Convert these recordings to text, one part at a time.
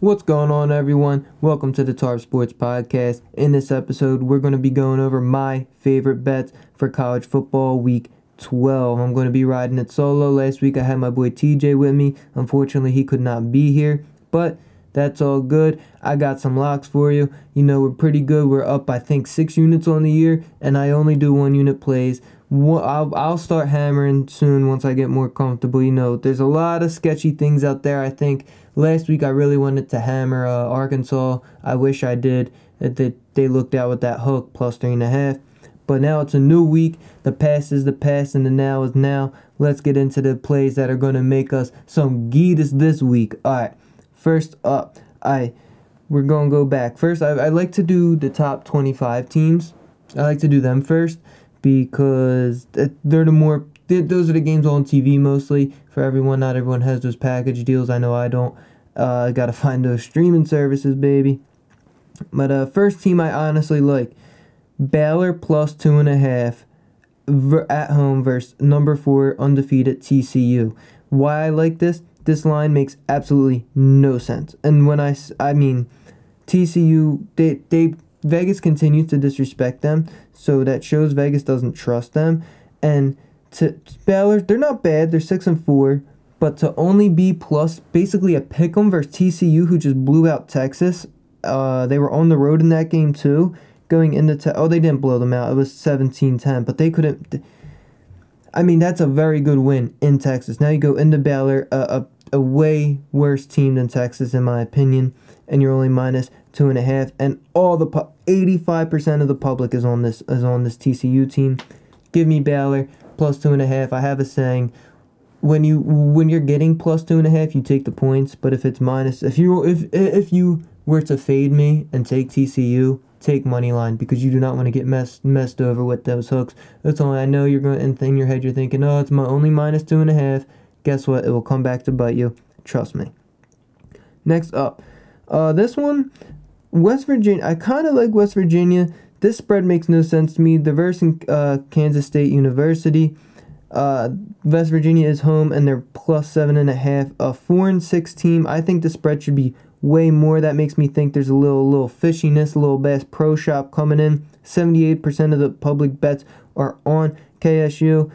What's going on, everyone? Welcome to the Tarp Sports Podcast. In this episode, we're going to be going over my favorite bets for college football week 12. I'm going to be riding it solo. Last week, I had my boy TJ with me. Unfortunately, he could not be here, but that's all good. I got some locks for you. You know, we're pretty good. We're up, I think, six units on the year, and I only do one unit plays. I'll, I'll start hammering soon once I get more comfortable. You know, there's a lot of sketchy things out there. I think Last week I really wanted to hammer uh, Arkansas. I wish I did. That they looked out with that hook plus three and a half. But now it's a new week. The past is the past and the now is now. Let's get into the plays that are going to make us some geetas this week. All right. First up, I we're going to go back. First, I, I like to do the top 25 teams. I like to do them first because they're the more those are the games on TV mostly for everyone. Not everyone has those package deals. I know I don't. Uh, gotta find those streaming services, baby. But uh, first team I honestly like Baylor plus two and a half at home versus number four undefeated TCU. Why I like this? This line makes absolutely no sense. And when I I mean TCU, they they Vegas continues to disrespect them, so that shows Vegas doesn't trust them. And to Baylor, they're not bad. They're six and four, but to only be plus basically a pick'em versus TCU, who just blew out Texas. Uh, they were on the road in that game too. Going into te- oh, they didn't blow them out. It was 17-10, but they couldn't. I mean, that's a very good win in Texas. Now you go into Baylor, a, a, a way worse team than Texas, in my opinion, and you're only minus two and a half. And all the eighty-five percent of the public is on this is on this TCU team. Give me Baylor plus two and a half. I have a saying when you when you're getting plus two and a half, you take the points. But if it's minus, if you if if you were to fade me and take TCU, take money line because you do not want to get messed messed over with those hooks. That's only I know you're going in your head you're thinking, oh, it's my only minus two and a half. Guess what? It will come back to bite you. Trust me. Next up, uh, this one, West Virginia. I kind of like West Virginia. This spread makes no sense to me. The verse in uh, Kansas State University. Uh, West Virginia is home and they're plus seven and a half. A four and six team. I think the spread should be way more. That makes me think there's a little little fishiness, a little Bass Pro Shop coming in. 78% of the public bets are on KSU.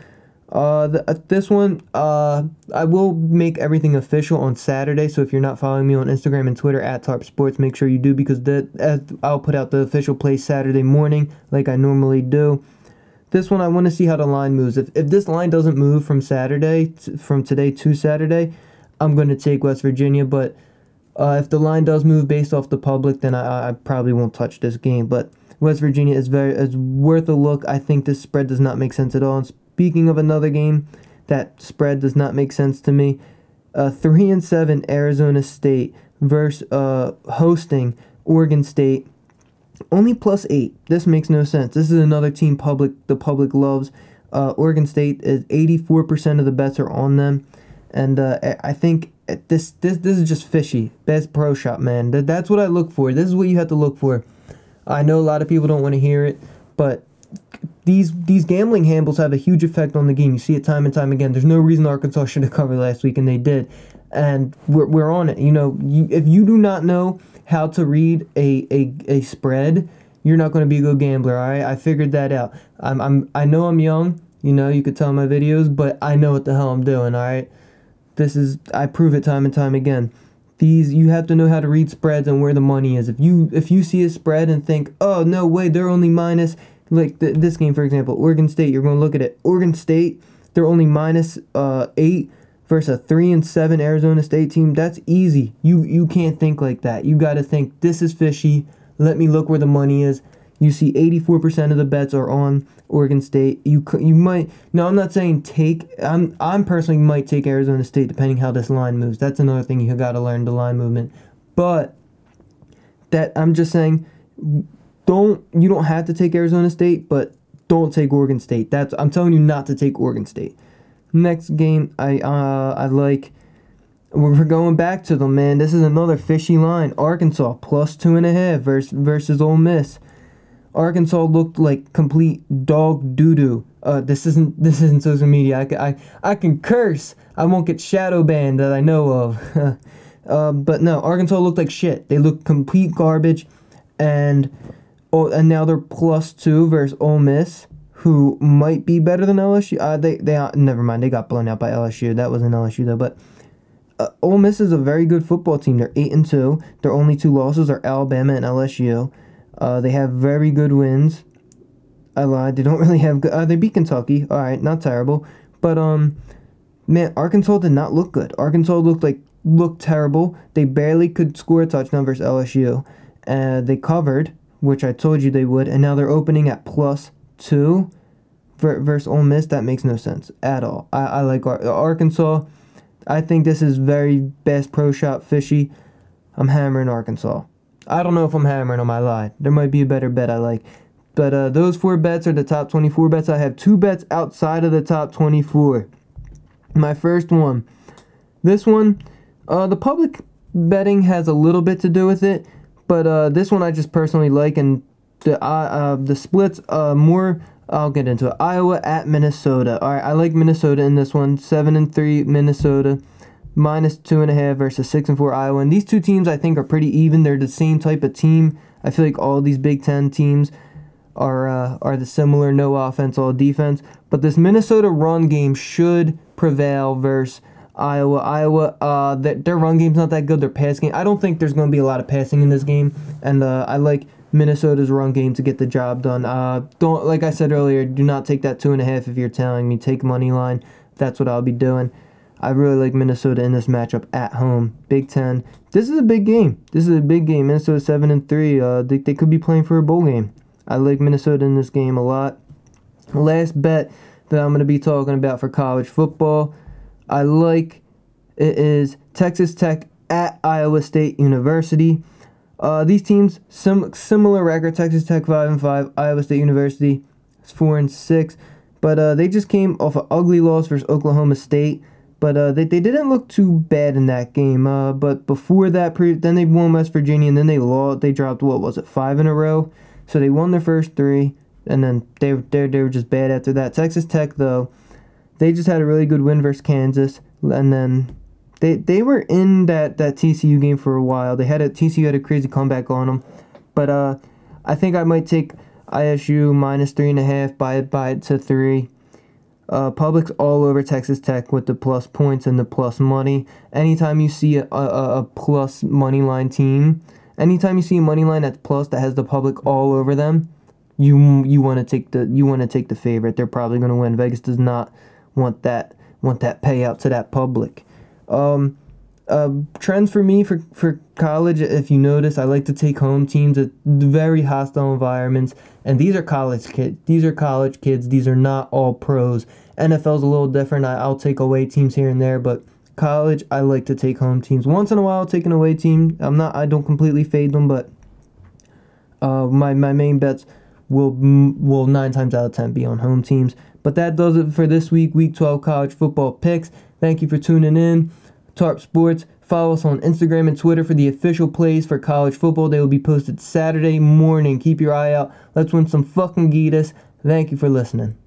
Uh, the, uh, this one, uh, I will make everything official on Saturday. So if you're not following me on Instagram and Twitter at Tarp Sports, make sure you do because uh, I'll put out the official play Saturday morning like I normally do. This one, I want to see how the line moves. If, if this line doesn't move from Saturday, t- from today to Saturday, I'm going to take West Virginia. But uh, if the line does move based off the public, then I, I probably won't touch this game. But West Virginia is very is worth a look. I think this spread does not make sense at all. Speaking of another game, that spread does not make sense to me. Uh, three and seven Arizona State versus uh, hosting Oregon State. Only plus eight. This makes no sense. This is another team public the public loves. Uh, Oregon State is eighty four percent of the bets are on them, and uh, I think this this this is just fishy. Bass Pro Shop, man. That, that's what I look for. This is what you have to look for. I know a lot of people don't want to hear it, but these these gambling handles have a huge effect on the game. You see it time and time again. There's no reason Arkansas should have covered last week, and they did. And we're, we're on it. You know, you, if you do not know how to read a, a, a spread, you're not going to be a good gambler. All right, I figured that out. I'm, I'm I know I'm young. You know, you could tell my videos, but I know what the hell I'm doing. All right, this is I prove it time and time again. These you have to know how to read spreads and where the money is. If you if you see a spread and think, oh no way, they're only minus like this game for example, Oregon State. You're going to look at it. Oregon State, they're only minus uh, eight versus a three and seven Arizona State team. That's easy. You you can't think like that. You got to think this is fishy. Let me look where the money is. You see, 84% of the bets are on Oregon State. You you might no, I'm not saying take. I'm I'm personally might take Arizona State depending how this line moves. That's another thing you got to learn the line movement. But that I'm just saying don't you don't have to take Arizona State, but don't take Oregon State. That's I'm telling you not to take Oregon State. Next game I uh I like we're going back to them, man. This is another fishy line. Arkansas plus two and a half versus versus Ole Miss. Arkansas looked like complete dog doo doo. Uh, this isn't this isn't social media. I, I, I can curse. I won't get shadow banned that I know of. Uh, but no, Arkansas looked like shit. They looked complete garbage, and oh, and now they're plus two versus Ole Miss, who might be better than LSU. Uh, they they uh, never mind. They got blown out by LSU. That was an LSU though, but. Uh, Ole Miss is a very good football team. They're eight and two. Their only two losses are Alabama and LSU. Uh, they have very good wins. I lied. They don't really have good. Uh, they beat Kentucky. All right, not terrible, but um, man, Arkansas did not look good. Arkansas looked like looked terrible. They barely could score a touchdown versus LSU. Uh, they covered, which I told you they would, and now they're opening at plus two versus Ole Miss. That makes no sense at all. I, I like Ar- Arkansas. I think this is very Bass Pro Shop fishy. I'm hammering Arkansas. I don't know if I'm hammering on my lie. There might be a better bet I like. But uh, those four bets are the top 24 bets. I have two bets outside of the top 24. My first one. This one, uh, the public betting has a little bit to do with it, but uh, this one I just personally like, and the uh, uh the splits uh, more. I'll get into it. Iowa at Minnesota. All right, I like Minnesota in this one. Seven and three Minnesota, minus two and a half versus six and four Iowa. And these two teams I think are pretty even. They're the same type of team. I feel like all these Big Ten teams are uh, are the similar no offense all defense. But this Minnesota run game should prevail versus Iowa. Iowa, uh, their, their run game's not that good. Their pass game, I don't think there's going to be a lot of passing in this game, and uh, I like Minnesota's run game to get the job done. Uh, don't like I said earlier, do not take that two and a half if you're telling me take money line. That's what I'll be doing. I really like Minnesota in this matchup at home. Big Ten. This is a big game. This is a big game. Minnesota seven and three. Uh, they, they could be playing for a bowl game. I like Minnesota in this game a lot. Last bet that I'm going to be talking about for college football, I like it is Texas Tech at Iowa State University. Uh, these teams sim- similar record. Texas Tech five and five. Iowa State University four and six. But uh, they just came off an ugly loss versus Oklahoma State. But uh, they, they didn't look too bad in that game. Uh, but before that, pre- then they won West Virginia, and then they lost. They dropped what was it, five in a row. So they won their first three, and then they they they were just bad after that. Texas Tech though, they just had a really good win versus Kansas, and then they they were in that that TCU game for a while. They had a TCU had a crazy comeback on them, but uh, I think I might take ISU minus three and a half by by to three. Uh, public's all over Texas Tech with the plus points and the plus money. Anytime you see a, a, a plus money line team, anytime you see a money line that's plus that has the public all over them, you you want to take the you want to take the favorite. They're probably going to win. Vegas does not want that want that payout to that public. Um, uh, trends for me for, for college, if you notice, I like to take home teams at very hostile environments, and these are college kids. These are college kids. These are not all pros. NFL's a little different. I, I'll take away teams here and there, but college, I like to take home teams. Once in a while, an away team. I'm not. I don't completely fade them, but uh, my my main bets will will nine times out of ten be on home teams. But that does it for this week, Week 12 college football picks. Thank you for tuning in. Tarp Sports. Follow us on Instagram and Twitter for the official plays for college football. They will be posted Saturday morning. Keep your eye out. Let's win some fucking Gitas. Thank you for listening.